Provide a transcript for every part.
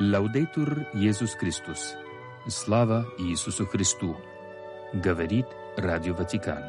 Лаудейтур Иисус Христос. Слава Иисусу Христу. Говорит Радио Ватикан.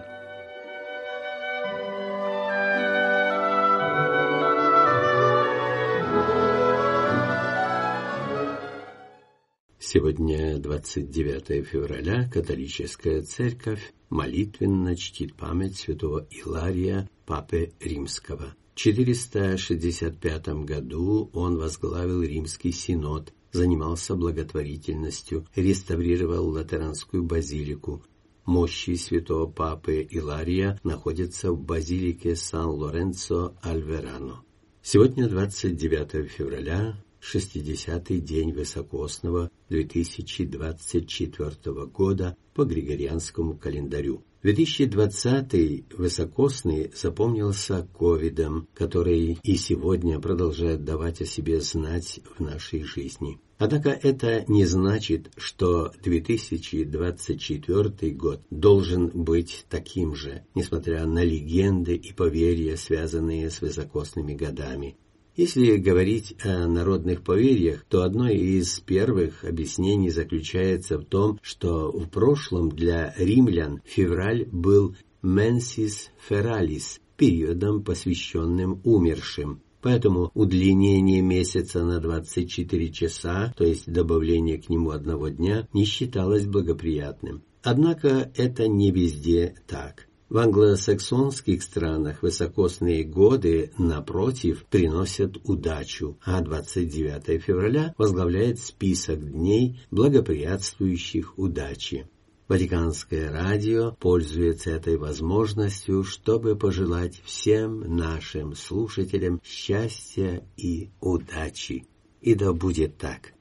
Сегодня 29 февраля католическая церковь молитвенно чтит память святого Илария, папы римского. В 465 году он возглавил Римский Синод, занимался благотворительностью, реставрировал Латеранскую базилику. Мощи святого папы Илария находятся в базилике Сан-Лоренцо-Альверано. Сегодня 29 февраля 60-й день Высокосного 2024 года по Григорианскому календарю. 2020 высокосный запомнился ковидом, который и сегодня продолжает давать о себе знать в нашей жизни. Однако это не значит, что 2024 год должен быть таким же, несмотря на легенды и поверья, связанные с высокосными годами. Если говорить о народных поверьях, то одно из первых объяснений заключается в том, что в прошлом для римлян февраль был mensis feralis, периодом, посвященным умершим. Поэтому удлинение месяца на 24 часа, то есть добавление к нему одного дня, не считалось благоприятным. Однако это не везде так. В англосаксонских странах высокосные годы, напротив, приносят удачу, а 29 февраля возглавляет список дней, благоприятствующих удаче. Ватиканское радио пользуется этой возможностью, чтобы пожелать всем нашим слушателям счастья и удачи. И да будет так.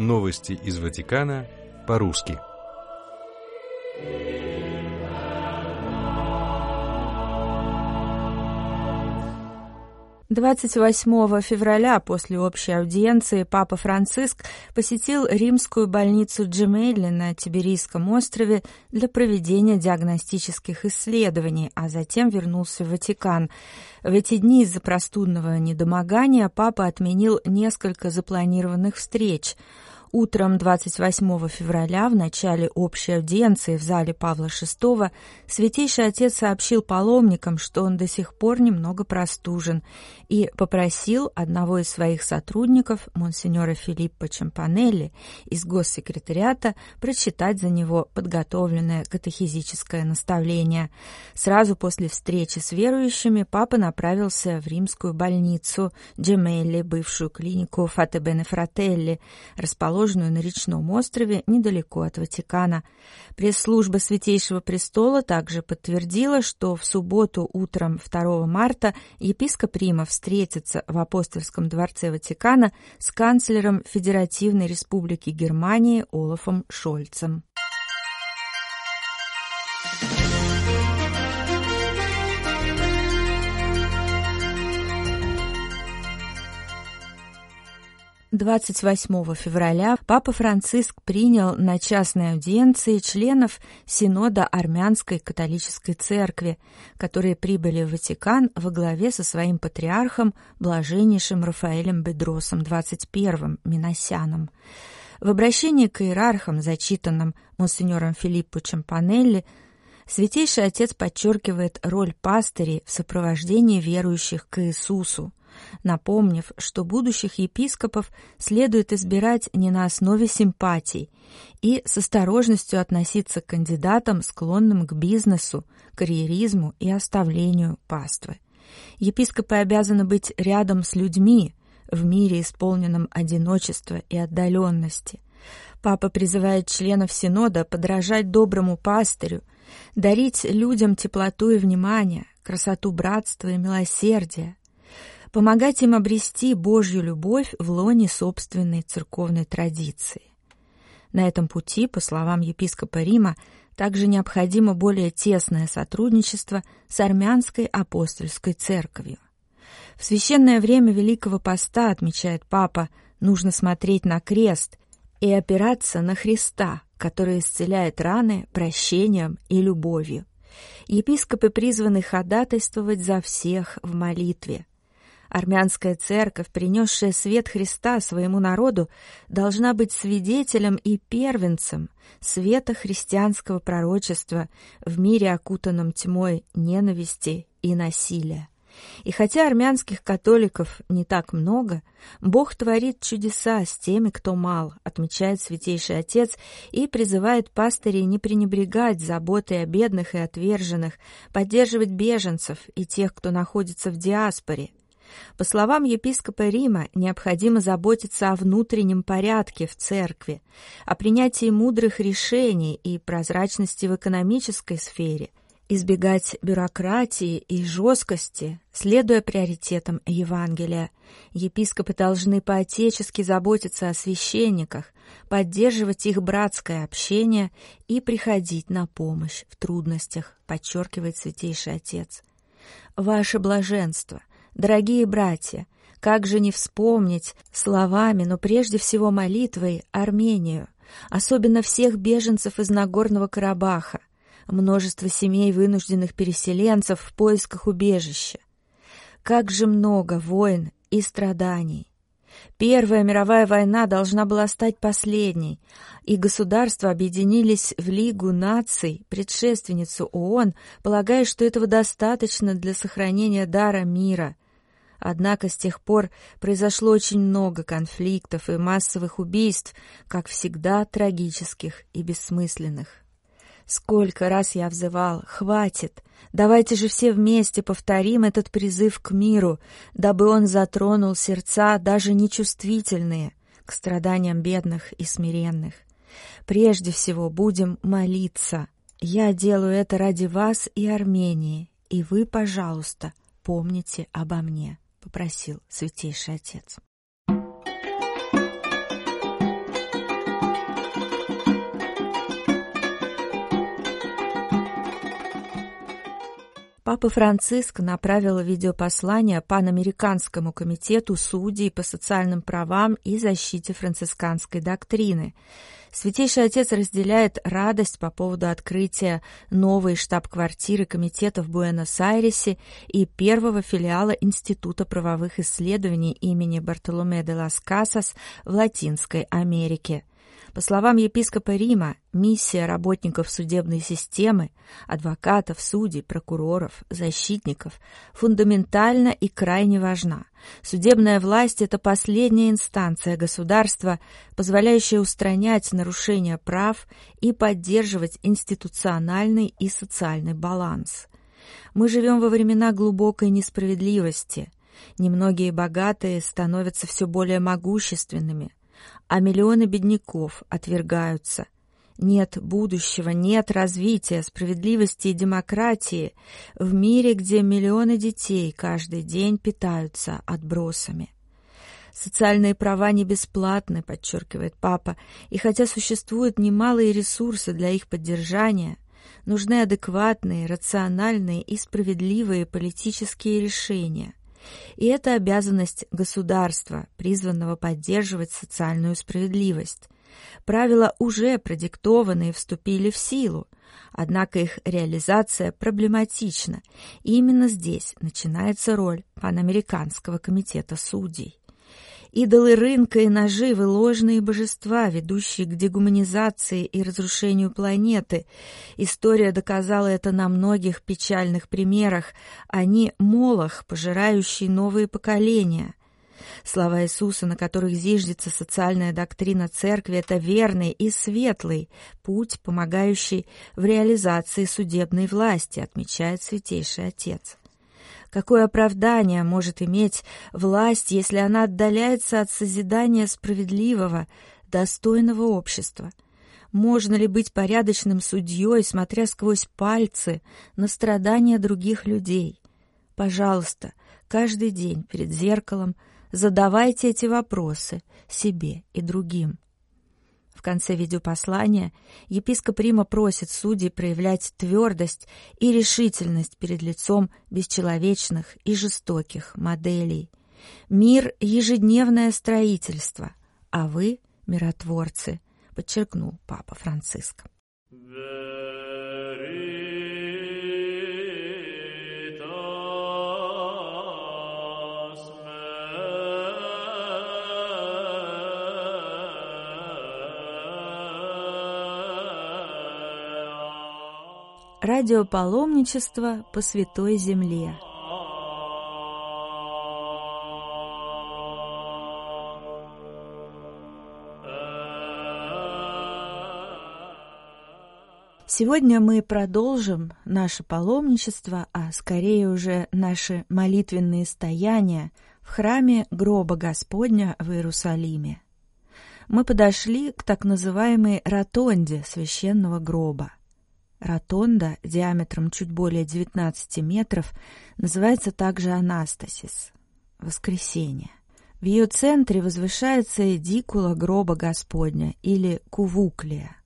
Новости из Ватикана по-русски. 28 февраля после общей аудиенции Папа Франциск посетил римскую больницу Джемейли на Тиберийском острове для проведения диагностических исследований, а затем вернулся в Ватикан. В эти дни из-за простудного недомогания Папа отменил несколько запланированных встреч – Утром 28 февраля в начале общей аудиенции в зале Павла VI Святейший Отец сообщил паломникам, что он до сих пор немного простужен, и попросил одного из своих сотрудников, монсеньора Филиппа Чампанелли, из госсекретариата, прочитать за него подготовленное катехизическое наставление. Сразу после встречи с верующими папа направился в римскую больницу Джемелли, бывшую клинику Фатебене Фрателли, расположенную расположенную на речном острове недалеко от Ватикана. Пресс-служба Святейшего Престола также подтвердила, что в субботу утром 2 марта епископ Рима встретится в Апостольском дворце Ватикана с канцлером Федеративной Республики Германии Олафом Шольцем. 28 февраля Папа Франциск принял на частной аудиенции членов Синода Армянской католической церкви, которые прибыли в Ватикан во главе со своим патриархом, блаженнейшим Рафаэлем Бедросом XXI Миносяном. В обращении к иерархам, зачитанном монсеньором Филиппо Чампанелли, Святейший Отец подчеркивает роль пастырей в сопровождении верующих к Иисусу, напомнив, что будущих епископов следует избирать не на основе симпатий и с осторожностью относиться к кандидатам, склонным к бизнесу, карьеризму и оставлению паствы. Епископы обязаны быть рядом с людьми в мире, исполненном одиночества и отдаленности. Папа призывает членов Синода подражать доброму пастырю, дарить людям теплоту и внимание, красоту братства и милосердия, помогать им обрести Божью любовь в лоне собственной церковной традиции. На этом пути, по словам епископа Рима, также необходимо более тесное сотрудничество с армянской апостольской церковью. В священное время Великого Поста, отмечает Папа, нужно смотреть на крест и опираться на Христа, который исцеляет раны прощением и любовью. Епископы призваны ходатайствовать за всех в молитве. Армянская церковь, принесшая свет Христа своему народу, должна быть свидетелем и первенцем света христианского пророчества в мире, окутанном тьмой ненависти и насилия. И хотя армянских католиков не так много, Бог творит чудеса с теми, кто мал, отмечает Святейший Отец и призывает пастырей не пренебрегать заботой о бедных и отверженных, поддерживать беженцев и тех, кто находится в диаспоре. По словам епископа Рима, необходимо заботиться о внутреннем порядке в церкви, о принятии мудрых решений и прозрачности в экономической сфере, избегать бюрократии и жесткости, следуя приоритетам Евангелия. Епископы должны поотечески заботиться о священниках, поддерживать их братское общение и приходить на помощь в трудностях, подчеркивает Святейший Отец. Ваше блаженство, дорогие братья, как же не вспомнить словами, но прежде всего молитвой Армению, особенно всех беженцев из Нагорного Карабаха, множество семей вынужденных переселенцев в поисках убежища. Как же много войн и страданий! Первая мировая война должна была стать последней, и государства объединились в Лигу наций, предшественницу ООН, полагая, что этого достаточно для сохранения дара мира. Однако с тех пор произошло очень много конфликтов и массовых убийств, как всегда трагических и бессмысленных. Сколько раз я взывал, хватит, давайте же все вместе повторим этот призыв к миру, дабы он затронул сердца даже нечувствительные к страданиям бедных и смиренных. Прежде всего будем молиться. Я делаю это ради вас и Армении, и вы, пожалуйста, помните обо мне, — попросил Святейший Отец. Папа Франциск направил видеопослание Панамериканскому комитету судей по социальным правам и защите францисканской доктрины. Святейший Отец разделяет радость по поводу открытия новой штаб-квартиры комитета в Буэнос-Айресе и первого филиала Института правовых исследований имени Бартоломе де лас Касас в Латинской Америке. По словам епископа Рима, миссия работников судебной системы, адвокатов, судей, прокуроров, защитников фундаментальна и крайне важна. Судебная власть – это последняя инстанция государства, позволяющая устранять нарушения прав и поддерживать институциональный и социальный баланс. Мы живем во времена глубокой несправедливости. Немногие богатые становятся все более могущественными – а миллионы бедняков отвергаются. Нет будущего, нет развития, справедливости и демократии в мире, где миллионы детей каждый день питаются отбросами. Социальные права не бесплатны, подчеркивает папа, и хотя существуют немалые ресурсы для их поддержания, нужны адекватные, рациональные и справедливые политические решения. И это обязанность государства, призванного поддерживать социальную справедливость. Правила уже продиктованы и вступили в силу, однако их реализация проблематична, и именно здесь начинается роль Панамериканского комитета судей идолы рынка и наживы, ложные божества, ведущие к дегуманизации и разрушению планеты. История доказала это на многих печальных примерах. Они — молох, пожирающий новые поколения. Слова Иисуса, на которых зиждется социальная доктрина Церкви, это верный и светлый путь, помогающий в реализации судебной власти, отмечает Святейший Отец. Какое оправдание может иметь власть, если она отдаляется от созидания справедливого, достойного общества? Можно ли быть порядочным судьей, смотря сквозь пальцы на страдания других людей? Пожалуйста, каждый день перед зеркалом задавайте эти вопросы себе и другим. В конце видеопослания епископ Рима просит судей проявлять твердость и решительность перед лицом бесчеловечных и жестоких моделей. Мир — ежедневное строительство, а вы — миротворцы. подчеркнул Папа Франциск. Радиопаломничество по Святой Земле. Сегодня мы продолжим наше паломничество, а скорее уже наши молитвенные стояния в храме гроба Господня в Иерусалиме. Мы подошли к так называемой ротонде священного гроба. Ротонда диаметром чуть более 19 метров называется также Анастасис – Воскресение. В ее центре возвышается эдикула гроба Господня или Кувуклия.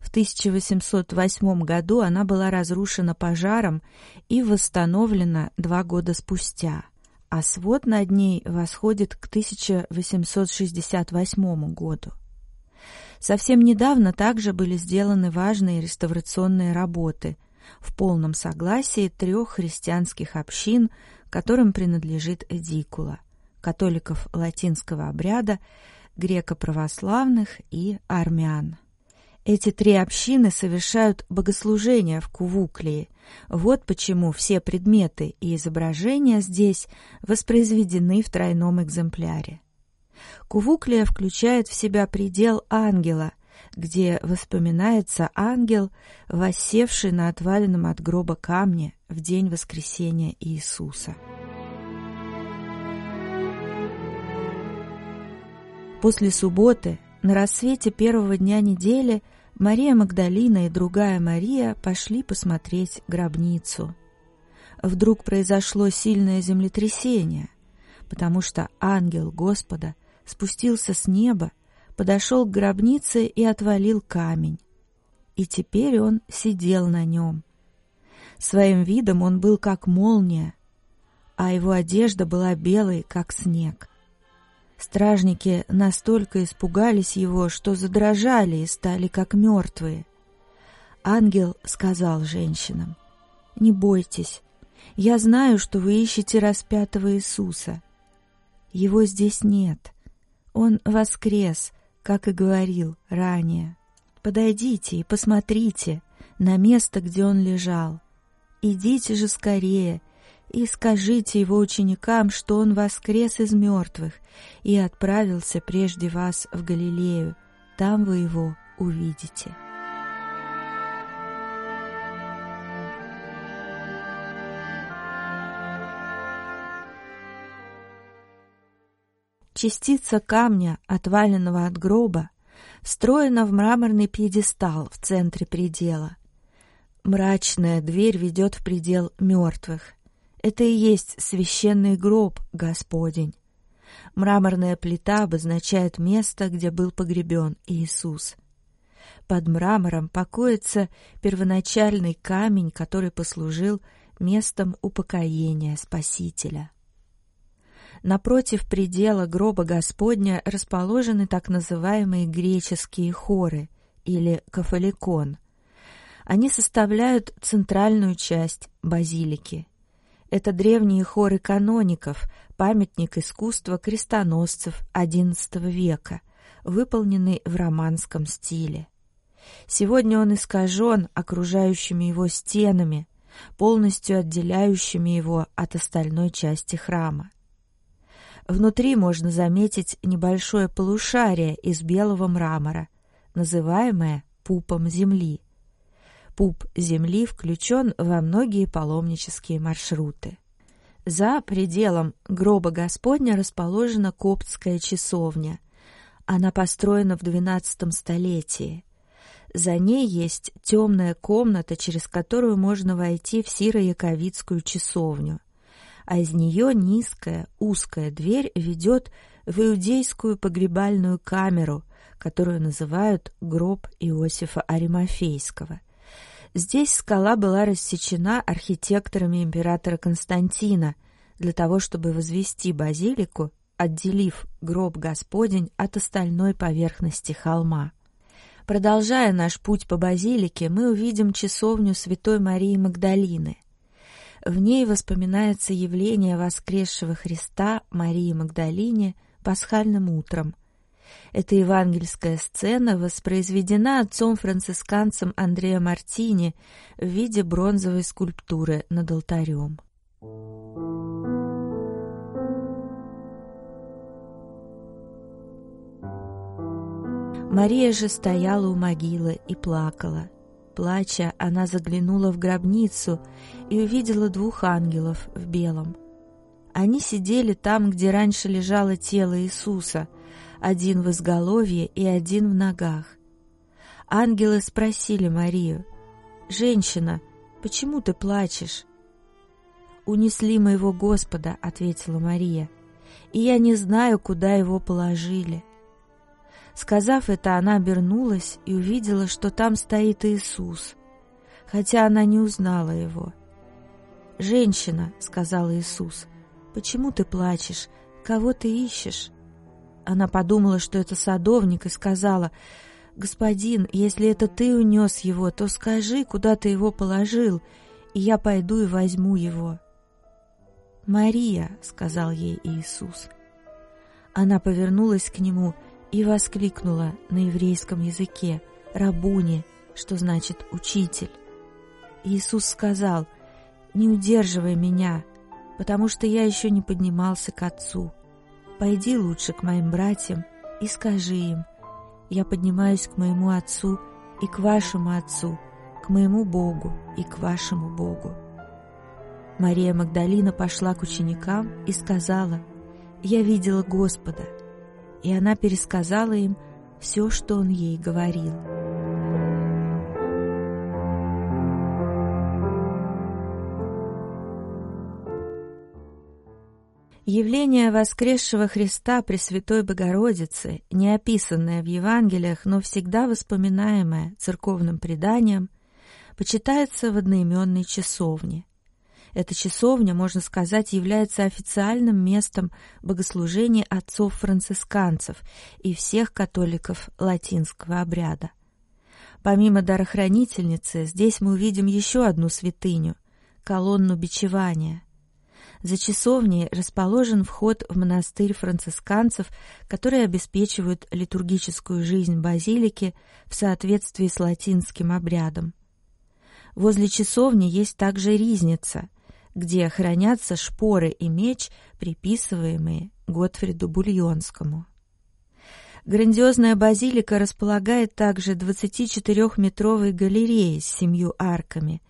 В 1808 году она была разрушена пожаром и восстановлена два года спустя, а свод над ней восходит к 1868 году. Совсем недавно также были сделаны важные реставрационные работы в полном согласии трех христианских общин, которым принадлежит Эдикула – католиков латинского обряда, греко-православных и армян. Эти три общины совершают богослужения в Кувуклии. Вот почему все предметы и изображения здесь воспроизведены в тройном экземпляре. Кувуклия включает в себя предел ангела, где воспоминается ангел, воссевший на отваленном от гроба камне в день воскресения Иисуса. После субботы, на рассвете первого дня недели, Мария Магдалина и другая Мария пошли посмотреть гробницу. Вдруг произошло сильное землетрясение, потому что ангел Господа спустился с неба, подошел к гробнице и отвалил камень. И теперь он сидел на нем. Своим видом он был как молния, а его одежда была белой, как снег. Стражники настолько испугались его, что задрожали и стали как мертвые. Ангел сказал женщинам, «Не бойтесь, я знаю, что вы ищете распятого Иисуса. Его здесь нет. Он воскрес, как и говорил ранее. Подойдите и посмотрите на место, где он лежал. Идите же скорее и скажите его ученикам, что он воскрес из мертвых и отправился прежде вас в Галилею. Там вы его увидите». Частица камня, отваленного от гроба, встроена в мраморный пьедестал в центре предела. Мрачная дверь ведет в предел мертвых. Это и есть священный гроб Господень. Мраморная плита обозначает место, где был погребен Иисус. Под мрамором покоится первоначальный камень, который послужил местом упокоения Спасителя. Напротив предела гроба Господня расположены так называемые греческие хоры или кафаликон. Они составляют центральную часть базилики. Это древние хоры каноников, памятник искусства крестоносцев XI века, выполненный в романском стиле. Сегодня он искажен окружающими его стенами, полностью отделяющими его от остальной части храма. Внутри можно заметить небольшое полушарие из белого мрамора, называемое пупом земли. Пуп земли включен во многие паломнические маршруты. За пределом гроба Господня расположена коптская часовня. Она построена в XII столетии. За ней есть темная комната, через которую можно войти в Сиро-Яковицкую часовню – а из нее низкая, узкая дверь ведет в иудейскую погребальную камеру, которую называют гроб Иосифа Аримафейского. Здесь скала была рассечена архитекторами императора Константина для того, чтобы возвести базилику, отделив гроб Господень от остальной поверхности холма. Продолжая наш путь по базилике, мы увидим часовню Святой Марии Магдалины. В ней воспоминается явление воскресшего Христа Марии Магдалине пасхальным утром. Эта евангельская сцена воспроизведена отцом-францисканцем Андреа Мартини в виде бронзовой скульптуры над алтарем. Мария же стояла у могилы и плакала. Плача, она заглянула в гробницу и увидела двух ангелов в белом. Они сидели там, где раньше лежало тело Иисуса, один в изголовье и один в ногах. Ангелы спросили Марию, «Женщина, почему ты плачешь?» «Унесли моего Господа», — ответила Мария, «и я не знаю, куда его положили». Сказав это, она обернулась и увидела, что там стоит Иисус, хотя она не узнала его. «Женщина», — сказал Иисус, — «почему ты плачешь? Кого ты ищешь?» Она подумала, что это садовник, и сказала, «Господин, если это ты унес его, то скажи, куда ты его положил, и я пойду и возьму его». «Мария», — сказал ей Иисус. Она повернулась к нему и воскликнула на еврейском языке «Рабуни», что значит «учитель». Иисус сказал «Не удерживай меня, потому что я еще не поднимался к Отцу. Пойди лучше к моим братьям и скажи им, я поднимаюсь к моему Отцу и к вашему Отцу, к моему Богу и к вашему Богу». Мария Магдалина пошла к ученикам и сказала, «Я видела Господа» и она пересказала им все, что он ей говорил. Явление воскресшего Христа Пресвятой Богородицы, не описанное в Евангелиях, но всегда воспоминаемое церковным преданием, почитается в одноименной часовне. Эта часовня, можно сказать, является официальным местом богослужения отцов-францисканцев и всех католиков латинского обряда. Помимо дарохранительницы, здесь мы увидим еще одну святыню – колонну бичевания. За часовней расположен вход в монастырь францисканцев, которые обеспечивают литургическую жизнь базилики в соответствии с латинским обрядом. Возле часовни есть также ризница – где хранятся шпоры и меч, приписываемые Готфриду Бульонскому. Грандиозная базилика располагает также 24-метровой галереей с семью арками.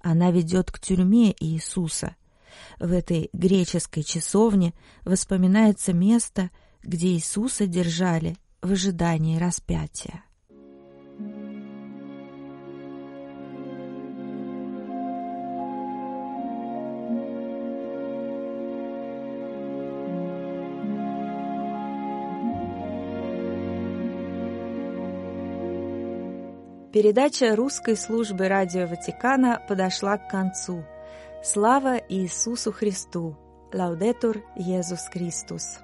Она ведет к тюрьме Иисуса. В этой греческой часовне воспоминается место, где Иисуса держали в ожидании распятия. Передача русской службы Радио Ватикана подошла к концу. Слава Иисусу Христу! Лаудетур Иисус Христос!